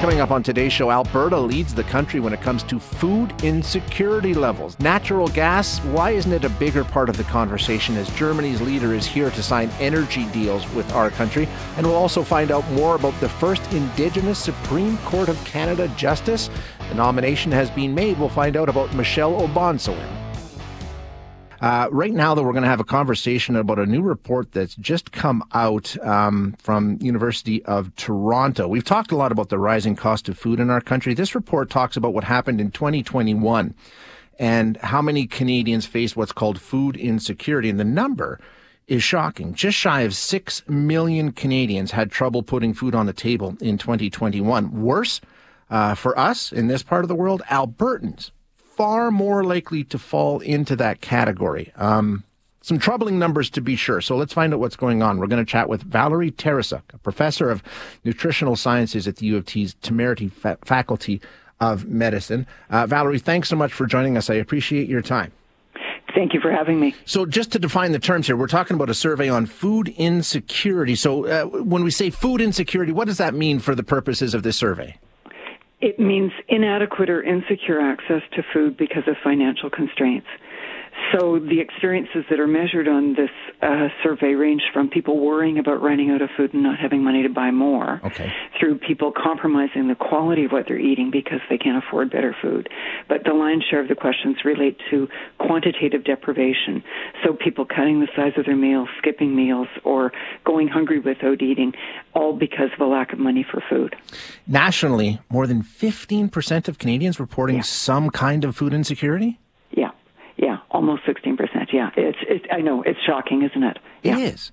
Coming up on today's show, Alberta leads the country when it comes to food insecurity levels. Natural gas, why isn't it a bigger part of the conversation as Germany's leader is here to sign energy deals with our country? And we'll also find out more about the first Indigenous Supreme Court of Canada justice. The nomination has been made. We'll find out about Michelle O'Bonsawin. Uh, right now, though, we're going to have a conversation about a new report that's just come out um, from University of Toronto. We've talked a lot about the rising cost of food in our country. This report talks about what happened in 2021 and how many Canadians faced what's called food insecurity. And the number is shocking. Just shy of 6 million Canadians had trouble putting food on the table in 2021. Worse, uh, for us in this part of the world, Albertans far more likely to fall into that category. Um, some troubling numbers to be sure. So let's find out what's going on. We're going to chat with Valerie Tarasuk, a professor of nutritional sciences at the U of T's Temerity fa- Faculty of Medicine. Uh, Valerie, thanks so much for joining us. I appreciate your time. Thank you for having me. So, just to define the terms here, we're talking about a survey on food insecurity. So, uh, when we say food insecurity, what does that mean for the purposes of this survey? It means inadequate or insecure access to food because of financial constraints. So the experiences that are measured on this uh, survey range from people worrying about running out of food and not having money to buy more, okay. through people compromising the quality of what they're eating because they can't afford better food. But the lion's share of the questions relate to quantitative deprivation. So people cutting the size of their meals, skipping meals, or going hungry without eating, all because of a lack of money for food. Nationally, more than 15% of Canadians reporting Yeah. some kind of food insecurity? Almost 16%. Yeah, it's, it's I know, it's shocking, isn't it? It Yeah. is.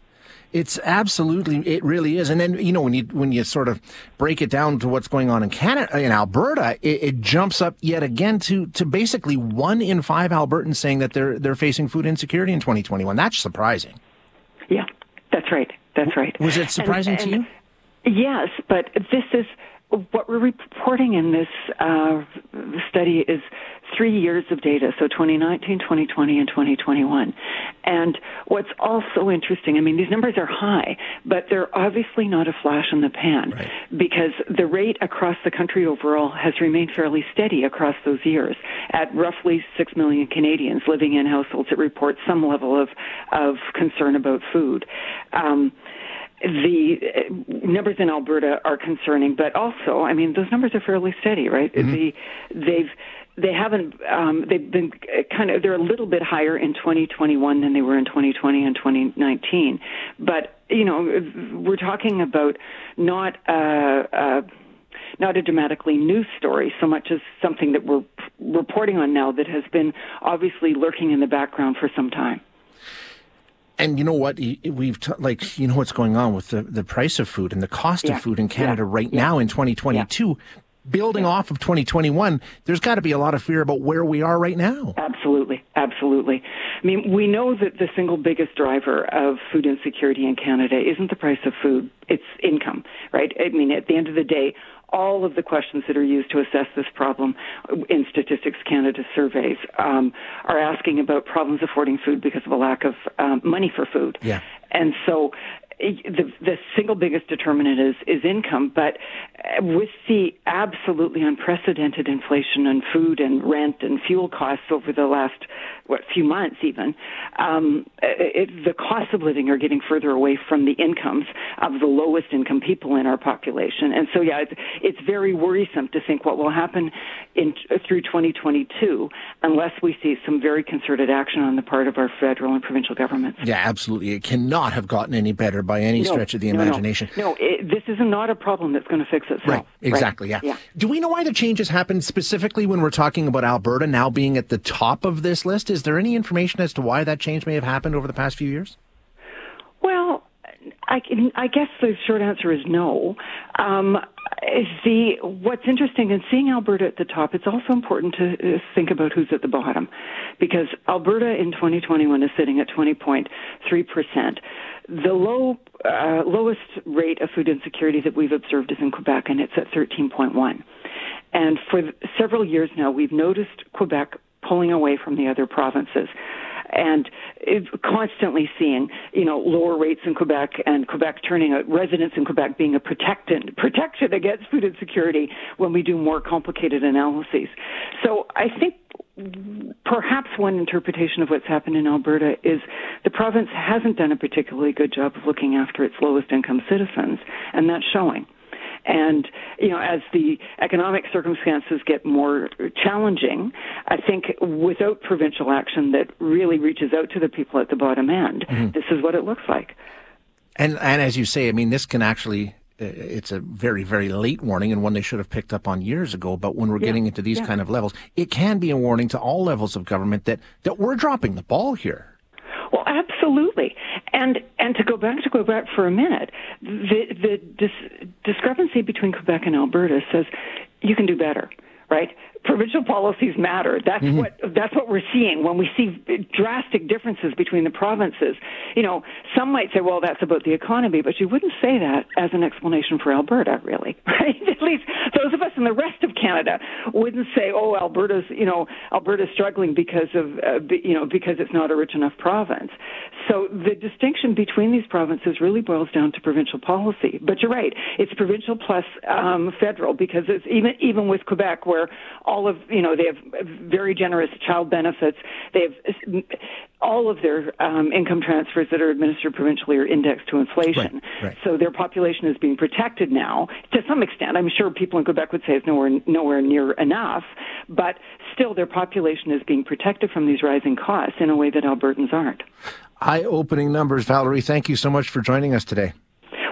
It's absolutely, it really is. And then, you know, when you, when you sort of break it down to what's going on in Canada, in Alberta, it, it jumps up yet again to, to basically one in five Albertans saying that they're, they're facing food insecurity in 2021. That's surprising. Yeah, that's right. That's right. Was it surprising to you? Yes, but this is what we're reporting in this uh, study is three years of data, so 2019, 2020, and 2021. And what's also interesting, I mean, these numbers are high, but they're obviously not a flash in the pan Right. because the rate across the country overall has remained fairly steady across those years at roughly 6 million Canadians living in households that report some level of, of concern about food. Um, the uh, numbers in Alberta are concerning, but also, I mean, those numbers are fairly steady, right? The they've they haven't um, they've been kind of they're a little bit higher in 2021 than they were in 2020 and 2019, but you know we're talking about not uh, uh, not a dramatically new story so much as something that we're reporting on now that has been obviously lurking in the background for some time. And you know what? We've t- like you know what's going on with the, the price of food and the cost Yeah. of food in Canada Yeah. right Yeah. now in 2022. Building off of 2021, there's got to be a lot of fear about where we are right now. Absolutely, absolutely. I mean, we know that the single biggest driver of food insecurity in Canada isn't the price of food, it's income, right? I mean, at the end of the day, all of the questions that are used to assess this problem in Statistics Canada surveys um, are asking about problems affording food because of a lack of um, money for food. Yeah. And so the the single biggest determinant is is income, but with the absolutely unprecedented inflation on food and rent and fuel costs over the last what few months even, um, it, the costs of living are getting further away from the incomes of the lowest income people in our population, and so yeah, it's, it's very worrisome to think what will happen in through 2022 unless we see some very concerted action on the part of our federal and provincial governments. Yeah, absolutely. It cannot have gotten any better. By any no, stretch of the no, imagination. No, no it, this is not a problem that's going to fix itself. Right, exactly, right? Yeah. yeah. Do we know why the changes happened specifically when we're talking about Alberta now being at the top of this list? Is there any information as to why that change may have happened over the past few years? Well, I, I guess the short answer is no. Um, the what's interesting in seeing Alberta at the top, it's also important to uh, think about who's at the bottom, because Alberta in 2021 is sitting at 20.3 percent. The low uh, lowest rate of food insecurity that we've observed is in Quebec, and it's at 13.1. And for several years now, we've noticed Quebec pulling away from the other provinces and constantly seeing, you know, lower rates in Quebec and Quebec turning residents in Quebec being a protectant protection against food insecurity when we do more complicated analyses. So I think perhaps one interpretation of what's happened in Alberta is the province hasn't done a particularly good job of looking after its lowest income citizens, and that's showing. And, you know, as the economic circumstances get more challenging, I think without provincial action that really reaches out to the people at the bottom end, mm-hmm. this is what it looks like. And, and as you say, I mean, this can actually uh, it's a very, very late warning and one they should have picked up on years ago. But when we're yeah, getting into these yeah. kind of levels, it can be a warning to all levels of government that, that we're dropping the ball here. Well, absolutely. And and to go back to Quebec for a minute, the the dis- discrepancy between Quebec and Alberta says you can do better, right? Provincial policies matter. That's mm-hmm. what that's what we're seeing when we see drastic differences between the provinces. You know, some might say, "Well, that's about the economy," but you wouldn't say that as an explanation for Alberta, really, right? At least those of us in the rest of Canada wouldn't say, "Oh, Alberta's you know Alberta's struggling because of uh, you know because it's not a rich enough province." So the distinction between these provinces really boils down to provincial policy. But you're right; it's provincial plus um, federal because it's even even with Quebec where all all of you know they have very generous child benefits. They have all of their um, income transfers that are administered provincially are indexed to inflation. Right, right. So their population is being protected now to some extent. I'm sure people in Quebec would say it's nowhere nowhere near enough, but still their population is being protected from these rising costs in a way that Albertans aren't. Eye-opening numbers, Valerie. Thank you so much for joining us today.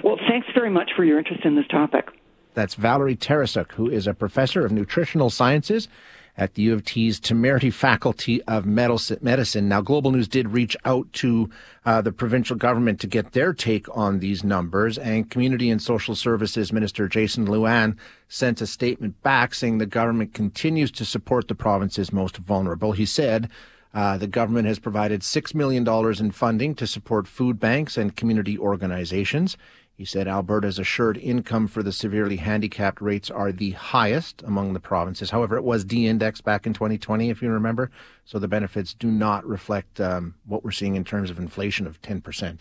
Well, thanks very much for your interest in this topic. That's Valerie Tarasuk, who is a professor of nutritional sciences at the U of T's Temerity Faculty of Medicine. Now, Global News did reach out to uh, the provincial government to get their take on these numbers, and Community and Social Services Minister Jason Luan sent a statement back saying the government continues to support the province's most vulnerable. He said, uh, the government has provided $6 million in funding to support food banks and community organizations. He said Alberta's assured income for the severely handicapped rates are the highest among the provinces. However, it was de-indexed back in 2020, if you remember. So the benefits do not reflect um, what we're seeing in terms of inflation of 10%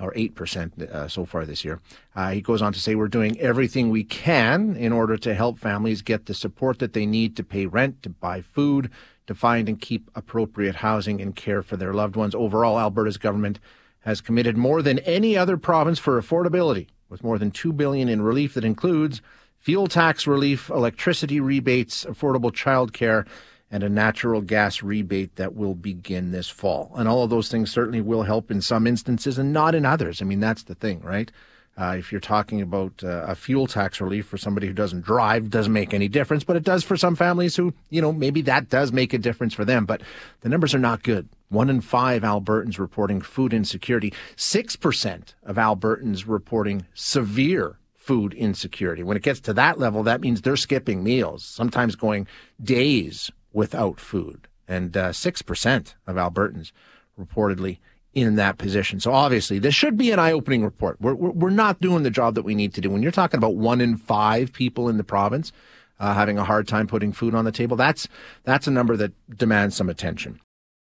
or 8% uh, so far this year. Uh, he goes on to say, We're doing everything we can in order to help families get the support that they need to pay rent, to buy food, to find and keep appropriate housing and care for their loved ones. Overall, Alberta's government has committed more than any other province for affordability, with more than 2 billion in relief that includes fuel tax relief, electricity rebates, affordable childcare, and a natural gas rebate that will begin this fall. And all of those things certainly will help in some instances and not in others. I mean, that's the thing, right? Uh, if you're talking about uh, a fuel tax relief for somebody who doesn't drive, doesn't make any difference, but it does for some families who, you know, maybe that does make a difference for them. But the numbers are not good. One in five Albertans reporting food insecurity. 6% of Albertans reporting severe food insecurity. When it gets to that level, that means they're skipping meals, sometimes going days without food. And uh, 6% of Albertans reportedly in that position. So obviously, this should be an eye-opening report. We're, we're, we're not doing the job that we need to do. When you're talking about one in five people in the province uh, having a hard time putting food on the table, that's that's a number that demands some attention.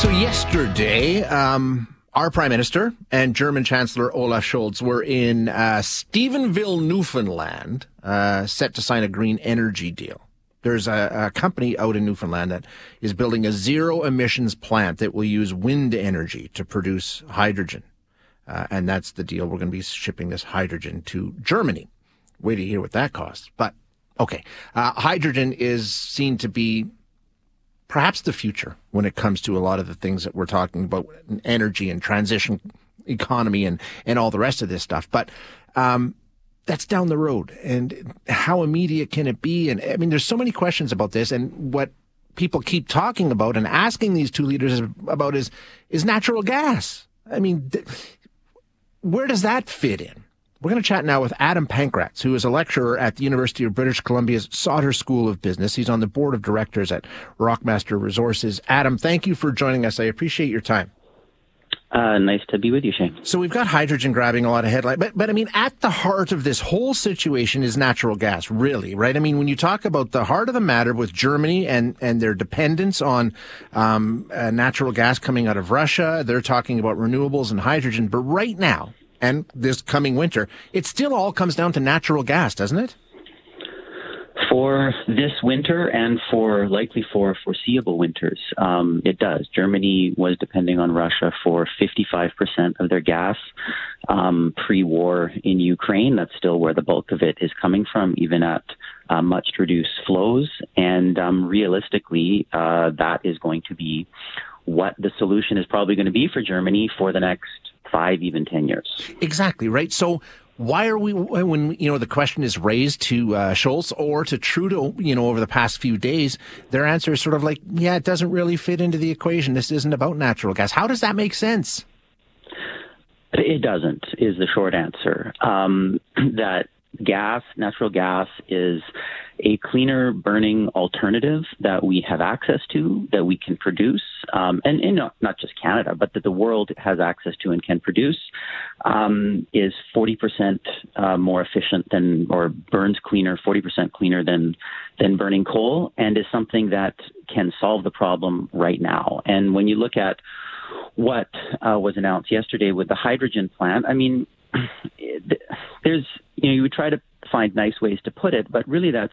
So yesterday, um, our prime minister and German Chancellor Olaf Scholz were in uh, Stephenville, Newfoundland, uh, set to sign a green energy deal. There's a, a, company out in Newfoundland that is building a zero emissions plant that will use wind energy to produce hydrogen. Uh, and that's the deal. We're going to be shipping this hydrogen to Germany. Wait to hear what that costs. But okay, uh, hydrogen is seen to be perhaps the future when it comes to a lot of the things that we're talking about energy and transition economy and, and all the rest of this stuff. But, um, that's down the road and how immediate can it be? And I mean, there's so many questions about this and what people keep talking about and asking these two leaders about is, is natural gas. I mean, th- where does that fit in? We're going to chat now with Adam Pankratz, who is a lecturer at the University of British Columbia's Sauder School of Business. He's on the board of directors at Rockmaster Resources. Adam, thank you for joining us. I appreciate your time. Uh, nice to be with you, Shane. So we've got hydrogen grabbing a lot of headline, but but I mean, at the heart of this whole situation is natural gas, really, right? I mean, when you talk about the heart of the matter with Germany and and their dependence on um, uh, natural gas coming out of Russia, they're talking about renewables and hydrogen, but right now, and this coming winter, it still all comes down to natural gas, doesn't it? For this winter and for likely for foreseeable winters, um, it does. Germany was depending on Russia for 55% of their gas um, pre war in Ukraine. That's still where the bulk of it is coming from, even at uh, much reduced flows. And um, realistically, uh, that is going to be what the solution is probably going to be for Germany for the next five, even 10 years. Exactly, right? So why are we, when, you know, the question is raised to uh, Scholz or to Trudeau, you know, over the past few days, their answer is sort of like, yeah, it doesn't really fit into the equation. This isn't about natural gas. How does that make sense? It doesn't, is the short answer. Um, that gas, natural gas, is a cleaner burning alternative that we have access to, that we can produce, um, and, not, not, just Canada, but that the world has access to and can produce, um, is 40% uh, more efficient than, or burns cleaner, 40% cleaner than, than burning coal, and is something that can solve the problem right now. And when you look at what uh, was announced yesterday with the hydrogen plant, I mean, there's, you know, you would try to find nice ways to put it, but really that's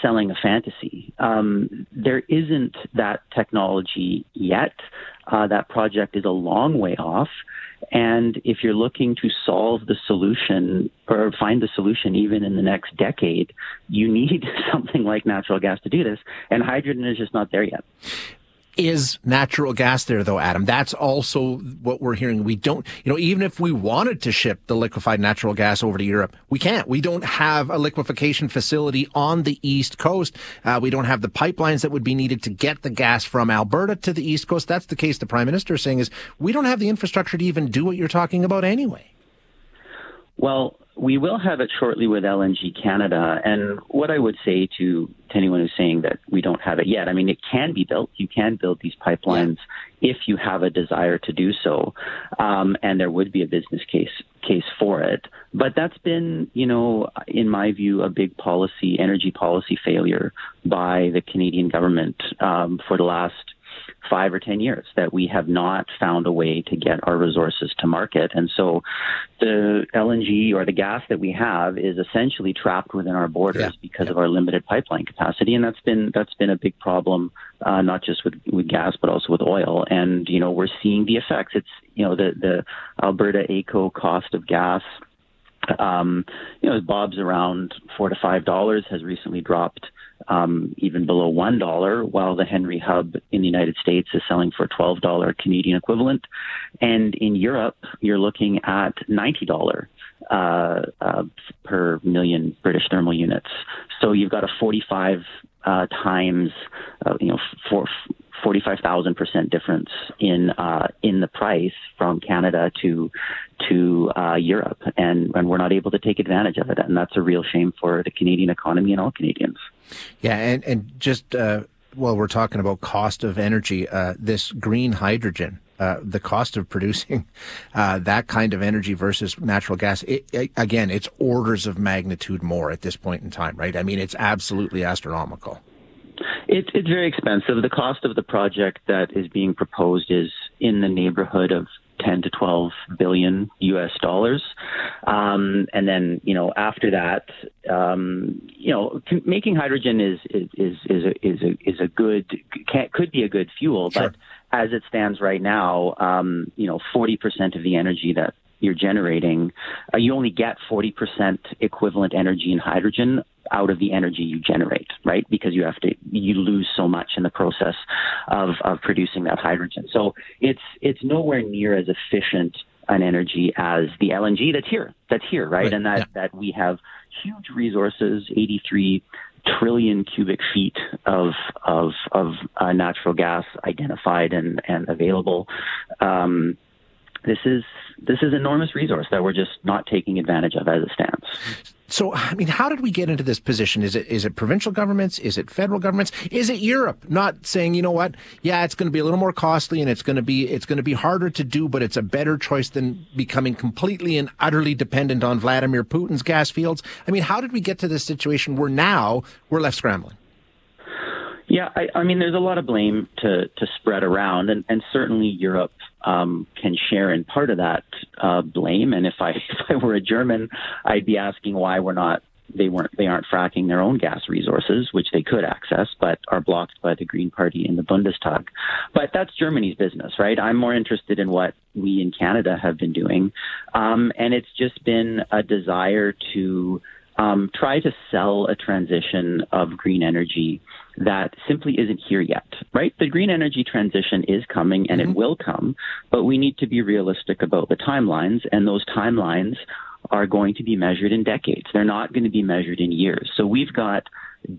selling a fantasy. Um, there isn't that technology yet. Uh, that project is a long way off. And if you're looking to solve the solution or find the solution even in the next decade, you need something like natural gas to do this. And hydrogen is just not there yet is natural gas there though, Adam? That's also what we're hearing. We don't, you know, even if we wanted to ship the liquefied natural gas over to Europe, we can't. We don't have a liquefaction facility on the East Coast. Uh, we don't have the pipelines that would be needed to get the gas from Alberta to the East Coast. That's the case the Prime Minister is saying is we don't have the infrastructure to even do what you're talking about anyway. Well, we will have it shortly with LNG Canada. And what I would say to, to anyone who's saying that we don't have it yet, I mean, it can be built. You can build these pipelines if you have a desire to do so, um, and there would be a business case case for it. But that's been, you know, in my view, a big policy, energy policy failure by the Canadian government um, for the last five or 10 years that we have not found a way to get our resources to market. And so the LNG or the gas that we have is essentially trapped within our borders yeah. because yeah. of our limited pipeline capacity. And that's been, that's been a big problem, uh, not just with, with gas, but also with oil. And, you know, we're seeing the effects. It's, you know, the, the Alberta AECO cost of gas um, you know, Bob's around four to five dollars has recently dropped um, even below one dollar, while the Henry Hub in the United States is selling for twelve dollar Canadian equivalent, and in Europe you're looking at ninety dollar uh, uh, per million British thermal units. So you've got a forty five uh, times, uh, you know, four, 45,000% difference in uh, in the price from Canada to to uh, Europe, and and we're not able to take advantage of it, and that's a real shame for the Canadian economy and all Canadians. Yeah, and and just uh, while we're talking about cost of energy, uh, this green hydrogen. Uh, the cost of producing uh, that kind of energy versus natural gas, it, it, again, it's orders of magnitude more at this point in time, right? I mean, it's absolutely astronomical It, it's very expensive. The cost of the project that is being proposed is in the neighborhood of 10 to 12 billion US dollars. Um, and then, you know, after that, um, you know, making hydrogen is, is, is, is, a, is, a, is a good, can, could be a good fuel, sure. but as it stands right now, um, you know, 40% of the energy that you're generating, uh, you only get 40% equivalent energy in hydrogen out of the energy you generate, right? Because you have to, you lose so much in the process of, of producing that hydrogen. So it's, it's nowhere near as efficient an energy as the LNG that's here, that's here, right? right. And that, yeah. that we have huge resources, 83 trillion cubic feet of of of uh, natural gas identified and and available. Um, this is this is enormous resource that we're just not taking advantage of as it stands. So, I mean, how did we get into this position? Is it is it provincial governments? Is it federal governments? Is it Europe not saying, you know what, yeah, it's going to be a little more costly and it's going to be it's going to be harder to do, but it's a better choice than becoming completely and utterly dependent on Vladimir Putin's gas fields? I mean, how did we get to this situation where now we're left scrambling? Yeah, I, I mean, there's a lot of blame to, to spread around, and, and certainly Europe um, can share in part of that uh, blame. And if I if I were a German, I'd be asking why we're not they weren't they aren't fracking their own gas resources, which they could access, but are blocked by the Green Party in the Bundestag. But that's Germany's business, right? I'm more interested in what we in Canada have been doing, um, and it's just been a desire to um, try to sell a transition of green energy that simply isn't here yet, right? The green energy transition is coming and mm-hmm. it will come, but we need to be realistic about the timelines, and those timelines are going to be measured in decades. They're not going to be measured in years. So we've got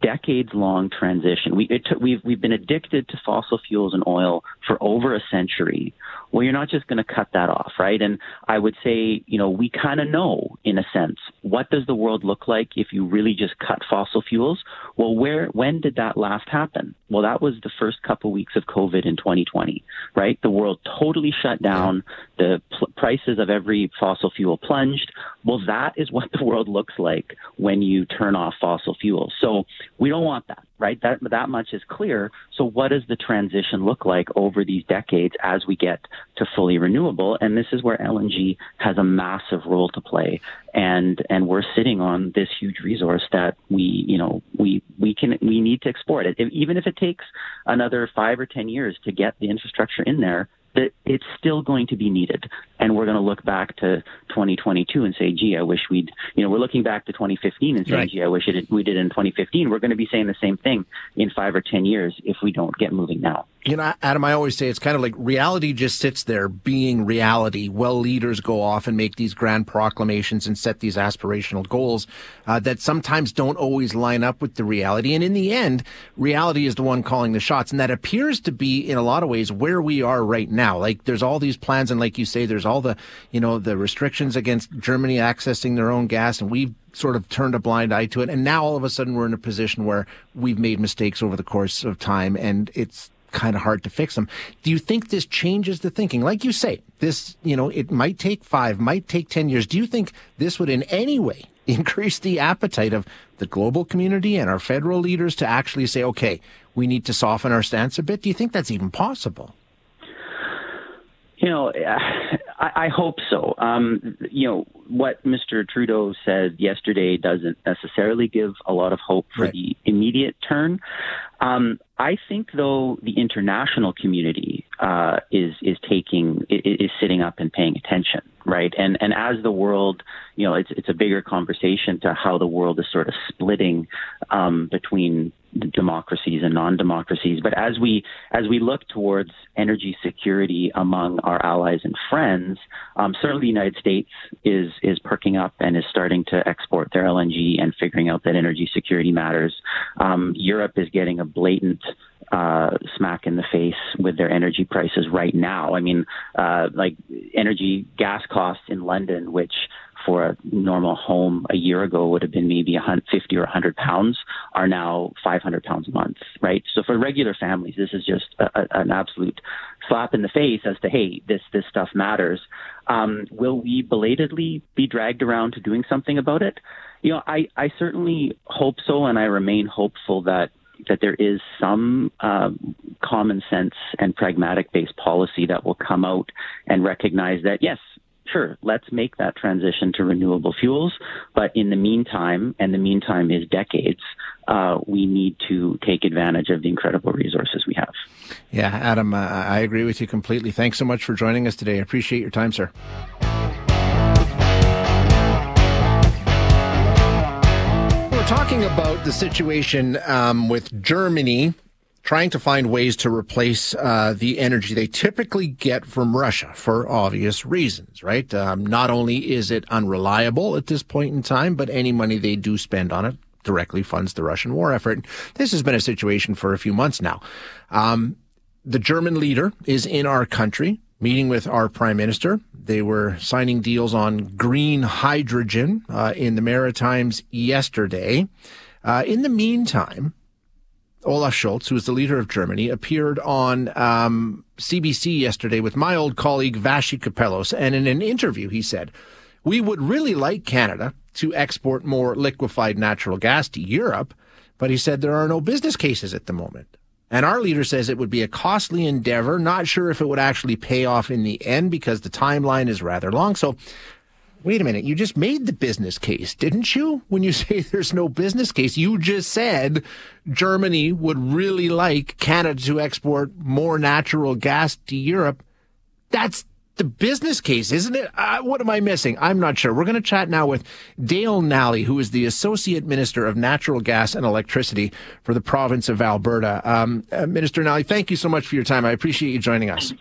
decades long transition. We, it, we've, we've been addicted to fossil fuels and oil for over a century. Well, you're not just going to cut that off, right? And I would say, you know, we kind of know, in a sense, what does the world look like if you really just cut fossil fuels? Well, where, when did that last happen? Well, that was the first couple weeks of COVID in 2020, right? The world totally shut down. The pl- prices of every fossil fuel plunged. Well, that is what the world looks like when you turn off fossil fuels. So we don't want that, right? That that much is clear. So what does the transition look like over these decades as we get to fully renewable? And this is where LNG has a massive role to play. And and we're sitting on this huge resource that we, you know, we we can we need to export it. If, even if it takes another 5 or 10 years to get the infrastructure in there, that it's still going to be needed. And we're going to look back to 2022 and say, gee, I wish we'd, you know, we're looking back to 2015 and saying, right. gee, I wish it, we did in 2015. We're going to be saying the same thing in five or 10 years if we don't get moving now. You know, Adam, I always say it's kind of like reality just sits there being reality. Well, leaders go off and make these grand proclamations and set these aspirational goals uh, that sometimes don't always line up with the reality. And in the end, reality is the one calling the shots. And that appears to be, in a lot of ways, where we are right now. Like there's all these plans. And like you say, there's all the, you know, the restrictions against Germany accessing their own gas. And we've sort of turned a blind eye to it. And now all of a sudden we're in a position where we've made mistakes over the course of time and it's kind of hard to fix them. Do you think this changes the thinking? Like you say, this, you know, it might take five, might take 10 years. Do you think this would in any way increase the appetite of the global community and our federal leaders to actually say, okay, we need to soften our stance a bit? Do you think that's even possible? You know, I, I hope so. Um, you know, what Mr. Trudeau said yesterday doesn't necessarily give a lot of hope for right. the immediate turn. Um, I think, though, the international community uh, is is taking is sitting up and paying attention, right? And and as the world, you know, it's it's a bigger conversation to how the world is sort of splitting um, between democracies and non-democracies. But as we as we look towards energy security among our allies and friends, um, certainly the United States is is perking up and is starting to export their LNG and figuring out that energy security matters. Um, Europe is getting a blatant uh, smack in the face with their energy prices right now. I mean, uh, like energy gas costs in London, which for a normal home a year ago would have been maybe 50 or 100 pounds are now 500 pounds a month, right? So for regular families, this is just a, a, an absolute slap in the face as to, hey, this, this stuff matters. Um, will we belatedly be dragged around to doing something about it? You know, I, I certainly hope so, and I remain hopeful that that there is some uh, common sense and pragmatic based policy that will come out and recognize that yes, sure, let's make that transition to renewable fuels. But in the meantime, and the meantime is decades, uh, we need to take advantage of the incredible resources we have. Yeah, Adam, uh, I agree with you completely. Thanks so much for joining us today. I appreciate your time, sir. We're talking about the situation um, with Germany trying to find ways to replace uh, the energy they typically get from Russia for obvious reasons, right? Um, not only is it unreliable at this point in time, but any money they do spend on it directly funds the Russian war effort. This has been a situation for a few months now. Um, the German leader is in our country meeting with our prime minister. They were signing deals on green hydrogen uh, in the Maritimes yesterday. Uh, in the meantime, Olaf Scholz, who is the leader of Germany, appeared on um, CBC yesterday with my old colleague Vassy Kapelos. And in an interview, he said, We would really like Canada to export more liquefied natural gas to Europe, but he said there are no business cases at the moment. And our leader says it would be a costly endeavor, not sure if it would actually pay off in the end because the timeline is rather long. So wait a minute, you just made the business case, didn't you? When you say there's no business case, you just said Germany would really like Canada to export more natural gas to Europe. That's the business case, isn't it? Uh, what am I missing? I'm not sure. We're going to chat now with Dale Nally, who is the Associate Minister of Natural Gas and Electricity for the province of Alberta. Um, uh, Minister Nally, thank you so much for your time. I appreciate you joining us.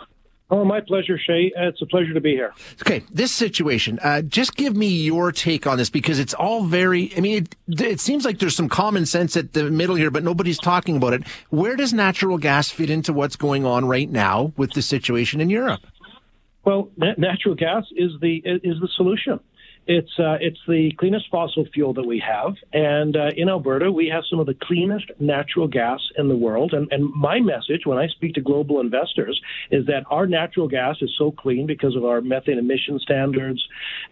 Oh, my pleasure, Shay. Uh, it's a pleasure to be here. Okay, this situation, uh, just give me your take on this because it's all very, I mean, it, it, seems like there's some common sense at the middle here, but nobody's talking about it. Where does natural gas fit into what's going on right now with the situation in Europe? Well, natural gas is the is the solution. It's uh, it's the cleanest fossil fuel that we have, and uh, in Alberta we have some of the cleanest natural gas in the world. And, and my message when I speak to global investors is that our natural gas is so clean because of our methane emission standards,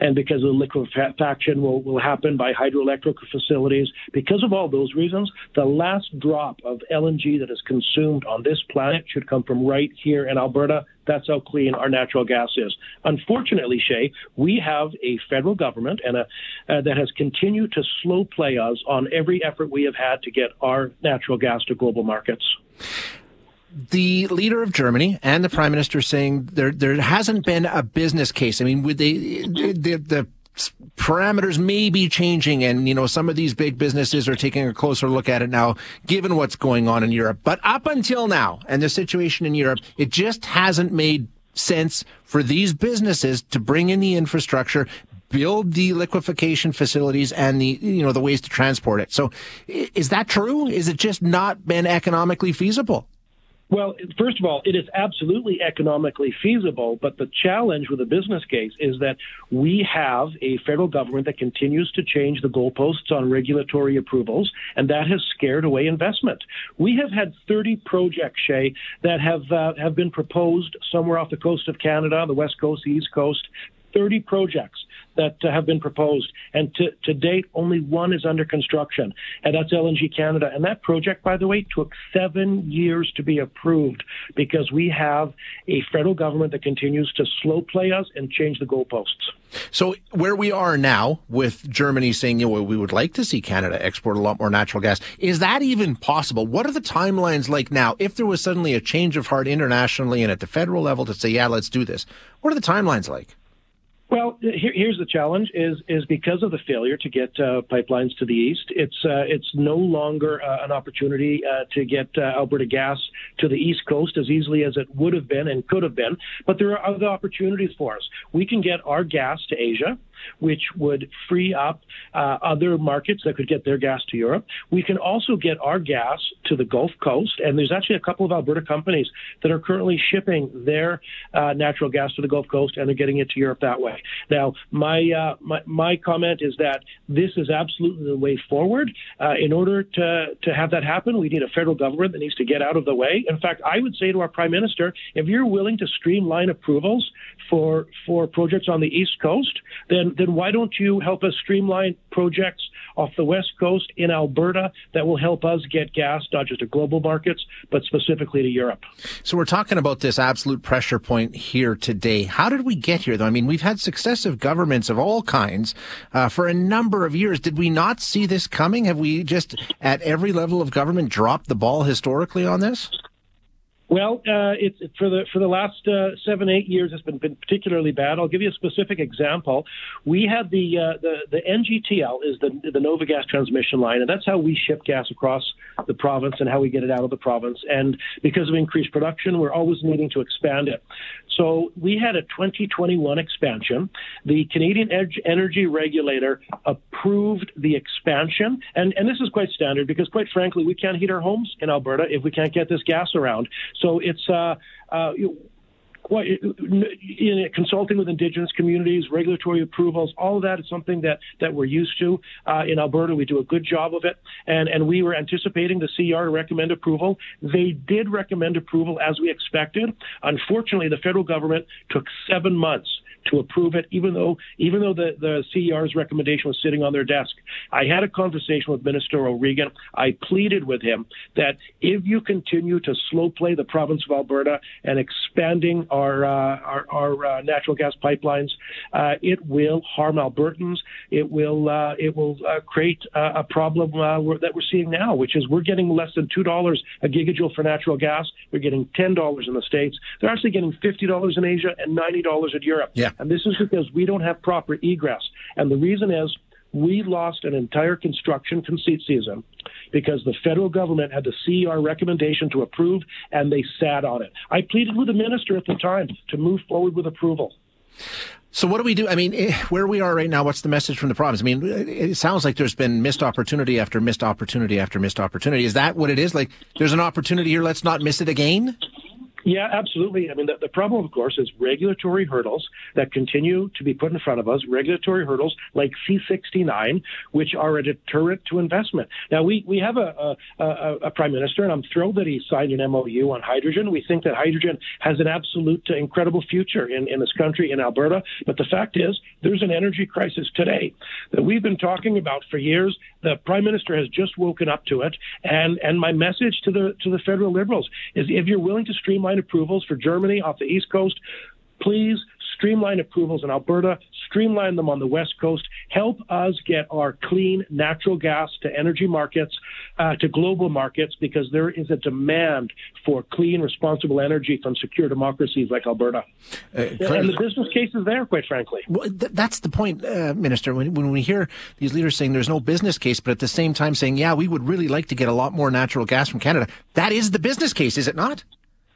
and because of the liquefaction will will happen by hydroelectric facilities. Because of all those reasons, the last drop of LNG that is consumed on this planet should come from right here in Alberta that's how clean our natural gas is. Unfortunately, Shay, we have a federal government and a, uh, that has continued to slow play us on every effort we have had to get our natural gas to global markets the leader of Germany and the prime minister saying there there hasn't been a business case. I mean, would they the, the parameters may be changing and you know some of these big businesses are taking a closer look at it now given what's going on in Europe. But up until now and the situation in Europe it just hasn't made sense for these businesses to bring in the infrastructure build the liquefaction facilities and the you know the ways to transport it. So is that true? Is it just not been economically feasible well, first of all, it is absolutely economically feasible, but the challenge with a business case is that we have a federal government that continues to change the goalposts on regulatory approvals, and that has scared away investment. We have had 30 projects, Shay, that have uh, have been proposed somewhere off the coast of Canada, the west coast, the east coast. 30 projects that have been proposed, and to, to date, only one is under construction, and that's LNG Canada. And that project, by the way, took seven years to be approved because we have a federal government that continues to slow play us and change the goalposts. So where we are now with Germany saying, you know, we would like to see Canada export a lot more natural gas, is that even possible? What are the timelines like now? If there was suddenly a change of heart internationally and at the federal level to say, yeah, let's do this, what are the timelines like? Well, here, here's the challenge: is is because of the failure to get uh, pipelines to the east, it's uh, it's no longer uh, an opportunity uh, to get uh, Alberta gas to the east coast as easily as it would have been and could have been. But there are other opportunities for us. We can get our gas to Asia which would free up uh, other markets that could get their gas to Europe. We can also get our gas to the Gulf Coast, and there's actually a couple of Alberta companies that are currently shipping their uh, natural gas to the Gulf Coast, and they're getting it to Europe that way. Now, my uh, my, my comment is that this is absolutely the way forward. Uh, in order to to have that happen, we need a federal government that needs to get out of the way. In fact, I would say to our prime minister, if you're willing to streamline approvals for for projects on the East Coast, then then why don't you help us streamline projects off the west coast in Alberta that will help us get gas not just to global markets but specifically to Europe. So we're talking about this absolute pressure point here today. How did we get here though? I mean, we've had successive governments of all kinds uh, for a number of years. Did we not see this coming? Have we just at every level of government dropped the ball historically on this? Well, uh, it's for the for the last uh, seven eight years, it's been, been particularly bad. I'll give you a specific example. We had the uh, the the NGTL is the the Nova Gas transmission line, and that's how we ship gas across the province and how we get it out of the province. And because of increased production, we're always needing to expand it. So we had a 2021 expansion. The Canadian Energy Regulator approved the expansion, and and this is quite standard because, quite frankly, we can't heat our homes in Alberta if we can't get this gas around. So it's uh, uh, in consulting with indigenous communities, regulatory approvals, all of that is something that, that we're used to. Uh, in Alberta, we do a good job of it, and, and we were anticipating the CER to recommend approval. They did recommend approval as we expected. Unfortunately, the federal government took seven months to approve it, even though even though the, the CER's recommendation was sitting on their desk. I had a conversation with Minister O'Regan. I pleaded with him that if you continue to slow play the province of Alberta and expanding our uh, our, our uh, natural gas pipelines, uh, it will harm Albertans. It will uh, it will uh, create a problem uh, that we're seeing now, which is we're getting less than two dollars a gigajoule for natural gas. We're getting ten dollars in the states. They're actually getting fifty dollars in Asia and ninety dollars in Europe. Yeah. And this is because we don't have proper egress. And the reason is we lost an entire construction conceit season because the federal government had to see our recommendation to approve and they sat on it. I pleaded with the minister at the time to move forward with approval. So what do we do? I mean, eh, where we are right now, what's the message from the province? I mean, it sounds like there's been missed opportunity after missed opportunity after missed opportunity. Is that what it is? Like, there's an opportunity here, let's not miss it again? Yeah, absolutely. I mean, the, the, problem, of course, is regulatory hurdles that continue to be put in front of us, regulatory hurdles like C69, which are a deterrent to investment. Now, we, we have a, a, a, prime minister, and I'm thrilled that he signed an MOU on hydrogen. We think that hydrogen has an absolute incredible future in, in this country, in Alberta. But the fact is, there's an energy crisis today that we've been talking about for years. The prime minister has just woken up to it. And, and my message to the, to the federal liberals is if you're willing to streamline streamline approvals for Germany off the East Coast. Please streamline approvals in Alberta, streamline them on the West Coast, help us get our clean natural gas to energy markets, uh, to global markets, because there is a demand for clean, responsible energy from secure democracies like Alberta. Uh, and the business case is there, quite frankly. Well, th- that's the point, uh, Minister. When, when we hear these leaders saying there's no business case, but at the same time saying, yeah, we would really like to get a lot more natural gas from Canada, that is the business case, is it not?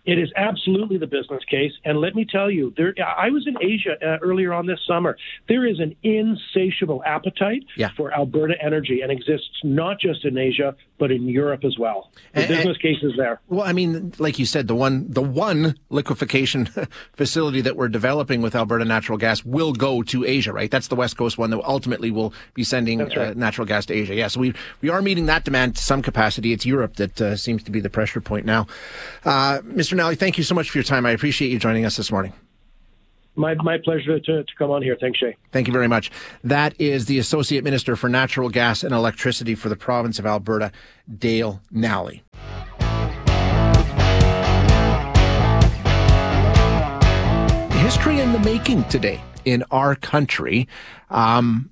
It is absolutely the business case. And let me tell you, there, I was in Asia uh, earlier on this summer. There is an insatiable appetite yeah. for Alberta energy and exists not just in Asia, but in Europe as well. The and, business and, case is there. Well, I mean, like you said, the one, the one liquefaction facility that we're developing with Alberta natural gas will go to Asia, right? That's the West Coast one that ultimately will be sending right. uh, natural gas to Asia. Yeah. So we, we are meeting that demand to some capacity. It's Europe that uh, seems to be the pressure point now. Uh, Mr. Nally, thank you so much for your time. I appreciate you joining us this morning. My, my pleasure to, to come on here. Thanks, Shay. Thank you very much. That is the Associate Minister for Natural Gas and Electricity for the province of Alberta, Dale Nally. History in the making today in our country. Um,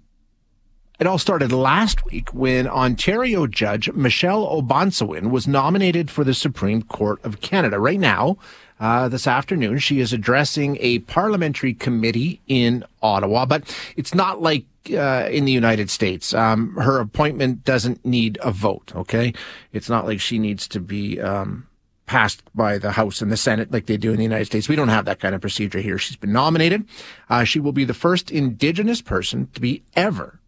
it all started last week when Ontario Judge Michelle O'Bonsawin was nominated for the Supreme Court of Canada. Right now, uh, this afternoon, she is addressing a parliamentary committee in Ottawa, but it's not like uh, in the United States. Um, her appointment doesn't need a vote. Okay, it's not like she needs to be um, passed by the House and the Senate like they do in the United States. We don't have that kind of procedure here. She's been nominated. Uh, she will be the first Indigenous person to be ever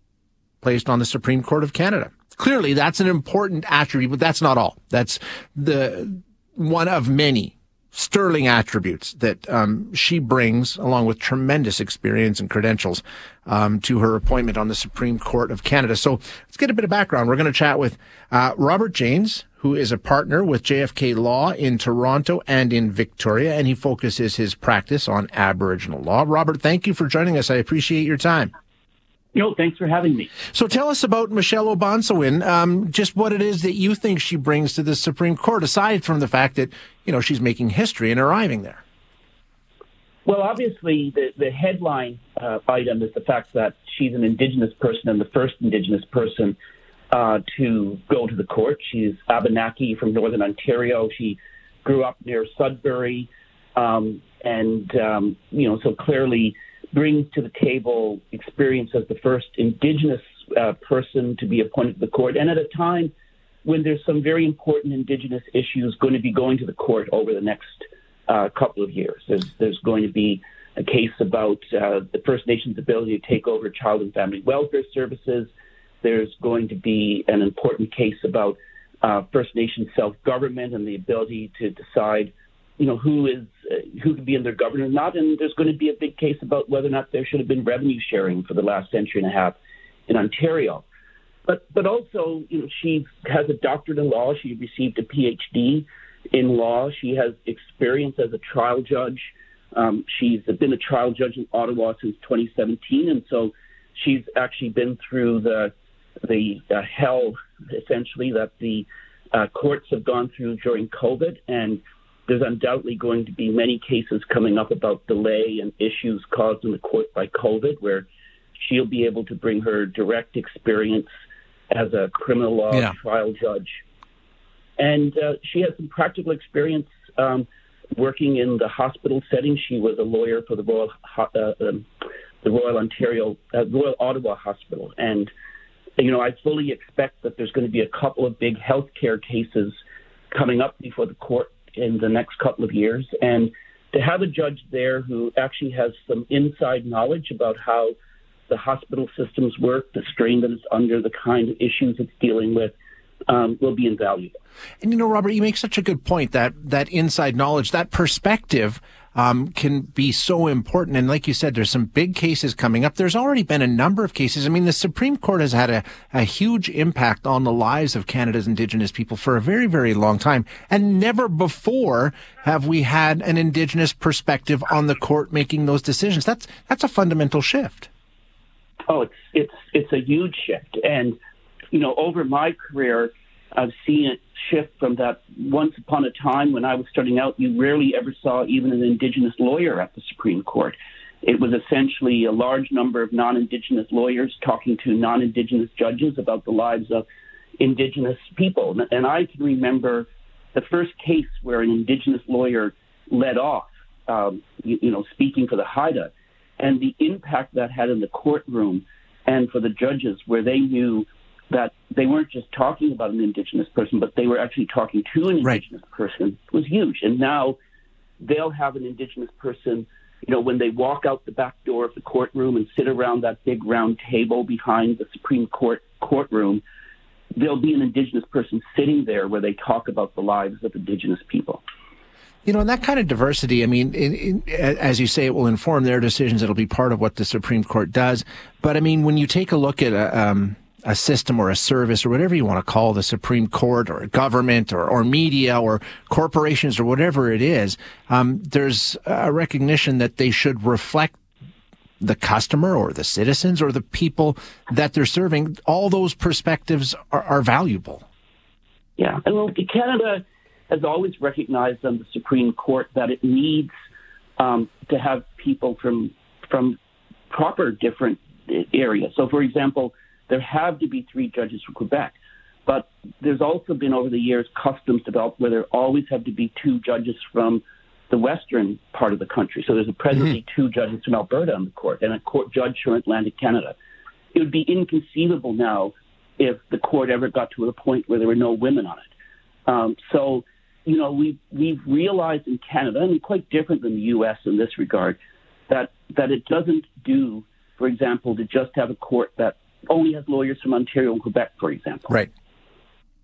placed on the Supreme Court of Canada. Clearly, that's an important attribute, but that's not all. That's the one of many sterling attributes that um, she brings, along with tremendous experience and credentials, um, to her appointment on the Supreme Court of Canada. So let's get a bit of background. We're going to chat with uh, Robert Janes, who is a partner with JFK Law in Toronto and in Victoria, and he focuses his practice on Aboriginal law. Robert, thank you for joining us. I appreciate your time. No, thanks for having me. So tell us about Michelle O'Bonsawin, um, just what it is that you think she brings to the Supreme Court, aside from the fact that, you know, she's making history in arriving there. Well, obviously, the, the headline uh, item is the fact that she's an Indigenous person and the first Indigenous person uh, to go to the court. She's Abenaki from Northern Ontario. She grew up near Sudbury. Um, and, um, you know, so clearly brings to the table experience as the first Indigenous uh, person to be appointed to the court, and at a time when there's some very important Indigenous issues going to be going to the court over the next uh, couple of years. There's, there's going to be a case about uh, the First Nations' ability to take over child and family welfare services. There's going to be an important case about uh, First Nation self government and the ability to decide you know, who is uh, who could be in their government or not. And there's going to be a big case about whether or not there should have been revenue sharing for the last century and a half in Ontario. But but also, you know, she has a doctorate in law. She received a PhD in law. She has experience as a trial judge. Um, she's been a trial judge in Ottawa since 2017, and so she's actually been through the the uh, hell essentially that the uh, courts have gone through during COVID and there's undoubtedly going to be many cases coming up about delay and issues caused in the court by COVID, where she'll be able to bring her direct experience as a criminal law yeah. trial judge. And uh, she has some practical experience um, working in the hospital setting. She was a lawyer for the Royal, uh, um, the Royal Ontario, uh, Royal Ottawa Hospital, and you know I fully expect that there's going to be a couple of big healthcare cases coming up before the court in the next couple of years. And to have a judge there who actually has some inside knowledge about how the hospital systems work, the strain that it's under, the kind of issues it's dealing with, um, will be invaluable. And you know, Robert, you make such a good point that that inside knowledge, that perspective um, can be so important. And like you said, there's some big cases coming up. There's already been a number of cases. I mean, the Supreme Court has had a, a huge impact on the lives of Canada's Indigenous people for a very, very long time. And never before have we had an Indigenous perspective on the court making those decisions. That's, that's a fundamental shift. Oh, it's, it's, it's a huge shift. And, you know, over my career, I've seen it shift from that once upon a time when I was starting out, you rarely ever saw even an Indigenous lawyer at the Supreme Court. It was essentially a large number of non Indigenous lawyers talking to non Indigenous judges about the lives of Indigenous people. And I can remember the first case where an Indigenous lawyer led off, um, you, you know, speaking for the Haida, and the impact that had in the courtroom and for the judges, where they knew that they weren't just talking about an indigenous person, but they were actually talking to an indigenous right. person was huge. And now they'll have an indigenous person, you know, when they walk out the back door of the courtroom and sit around that big round table behind the Supreme Court courtroom, there'll be an indigenous person sitting there where they talk about the lives of indigenous people. You know, and that kind of diversity, I mean, in, in, as you say, it will inform their decisions. It'll be part of what the Supreme Court does. But I mean, when you take a look at a, um, a system or a service or whatever you want to call the Supreme Court or government or, or media or corporations or whatever it is, um, there's a recognition that they should reflect the customer or the citizens or the people that they're serving. All those perspectives are, are valuable. Yeah, and well, Canada has always recognized on the Supreme Court that it needs um, to have people from from proper different areas. So, for example, there have to be three judges from Quebec. But there's also been over the years customs developed where there always have to be two judges from the western part of the country. So there's a presently mm-hmm. two judges from Alberta on the court and a court judge from Atlantic Canada. It would be inconceivable now if the court ever got to a point where there were no women on it. Um, so, you know, we we've realized in Canada, and quite different than the U.S. in this regard, that that it doesn't do, for example, to just have a court that only has lawyers from Ontario and Quebec, for example. Right.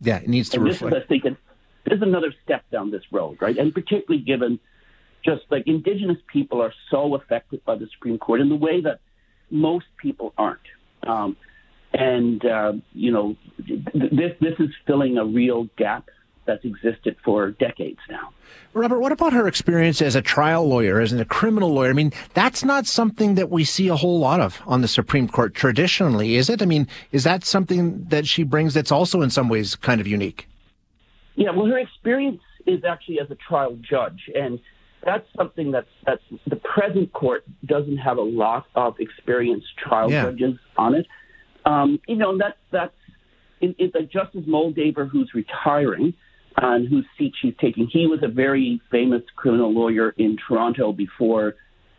Yeah, it needs to and reflect. This is, I think, this is another step down this road, right? And particularly given just like Indigenous people are so affected by the Supreme Court in the way that most people aren't. Um, and uh, you know, th- this this is filling a real gap that's existed for decades now. Robert, what about her experience as a trial lawyer, as a criminal lawyer? I mean, that's not something that we see a whole lot of on the Supreme Court traditionally, is it? I mean, is that something that she brings that's also in some ways kind of unique? Yeah, well, her experience is actually as a trial judge, and that's something that's that's the present court doesn't have a lot of experienced trial yeah. judges on it. Um, you know, that's that's it, it's like Justice Moldaver who's retiring and whose seat she's taking. He was a very famous criminal lawyer in Toronto before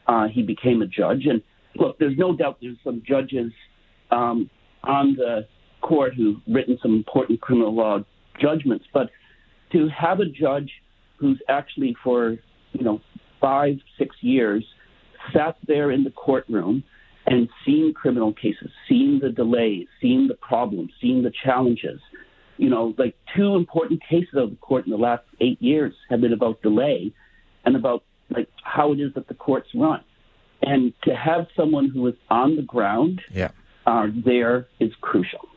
uh, he became a judge. And look, there's no doubt there's some judges um, on the court who've written some important criminal law judgments, but to have a judge who's actually for you know five, six years sat there in the courtroom and seen criminal cases, seen the delays, seen the problems, seen the challenges, you know, like two important cases of the court in the last eight years have been about delay and about like how it is that the courts run. And to have someone who is on the ground yeah. uh, there is crucial.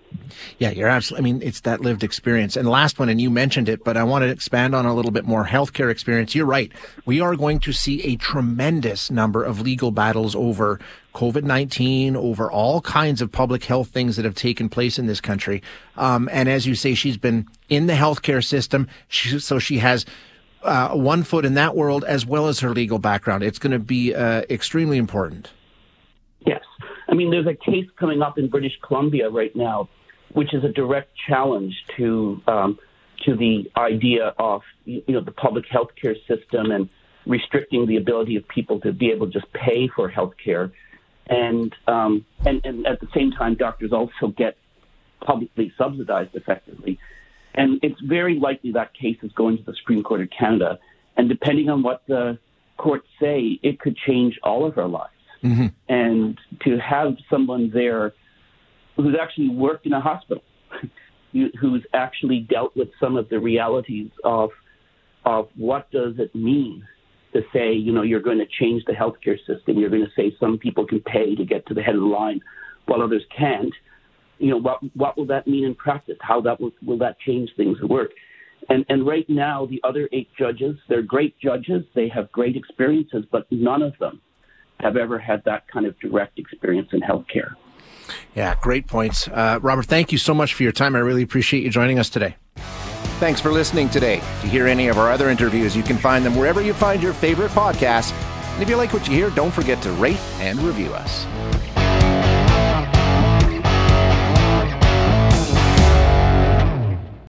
Yeah, you're absolutely. I mean, it's that lived experience. And last one, and you mentioned it, but I want to expand on a little bit more healthcare experience. You're right. We are going to see a tremendous number of legal battles over COVID 19, over all kinds of public health things that have taken place in this country. Um, and as you say, she's been in the healthcare system. She, so she has uh, one foot in that world as well as her legal background. It's going to be uh, extremely important. Yes. I mean, there's a case coming up in British Columbia right now which is a direct challenge to um, to the idea of you know the public health care system and restricting the ability of people to be able to just pay for health care. And, um, and, and at the same time, doctors also get publicly subsidized effectively. And it's very likely that case is going to the Supreme Court of Canada. And depending on what the courts say, it could change all of our lives. Mm-hmm. And to have someone there who's actually worked in a hospital, who's actually dealt with some of the realities of of what does it mean to say, you know, you're going to change the healthcare system. You're going to say some people can pay to get to the head of the line, while others can't. You know, what what will that mean in practice? How that will will that change things at work? And and right now, the other eight judges, they're great judges. They have great experiences, but none of them have ever had that kind of direct experience in healthcare. Yeah, great points. Uh, Robert, thank you so much for your time. I really appreciate you joining us today. Thanks for listening today. To hear any of our other interviews, you can find them wherever you find your favorite podcasts. And if you like what you hear, don't forget to rate and review us.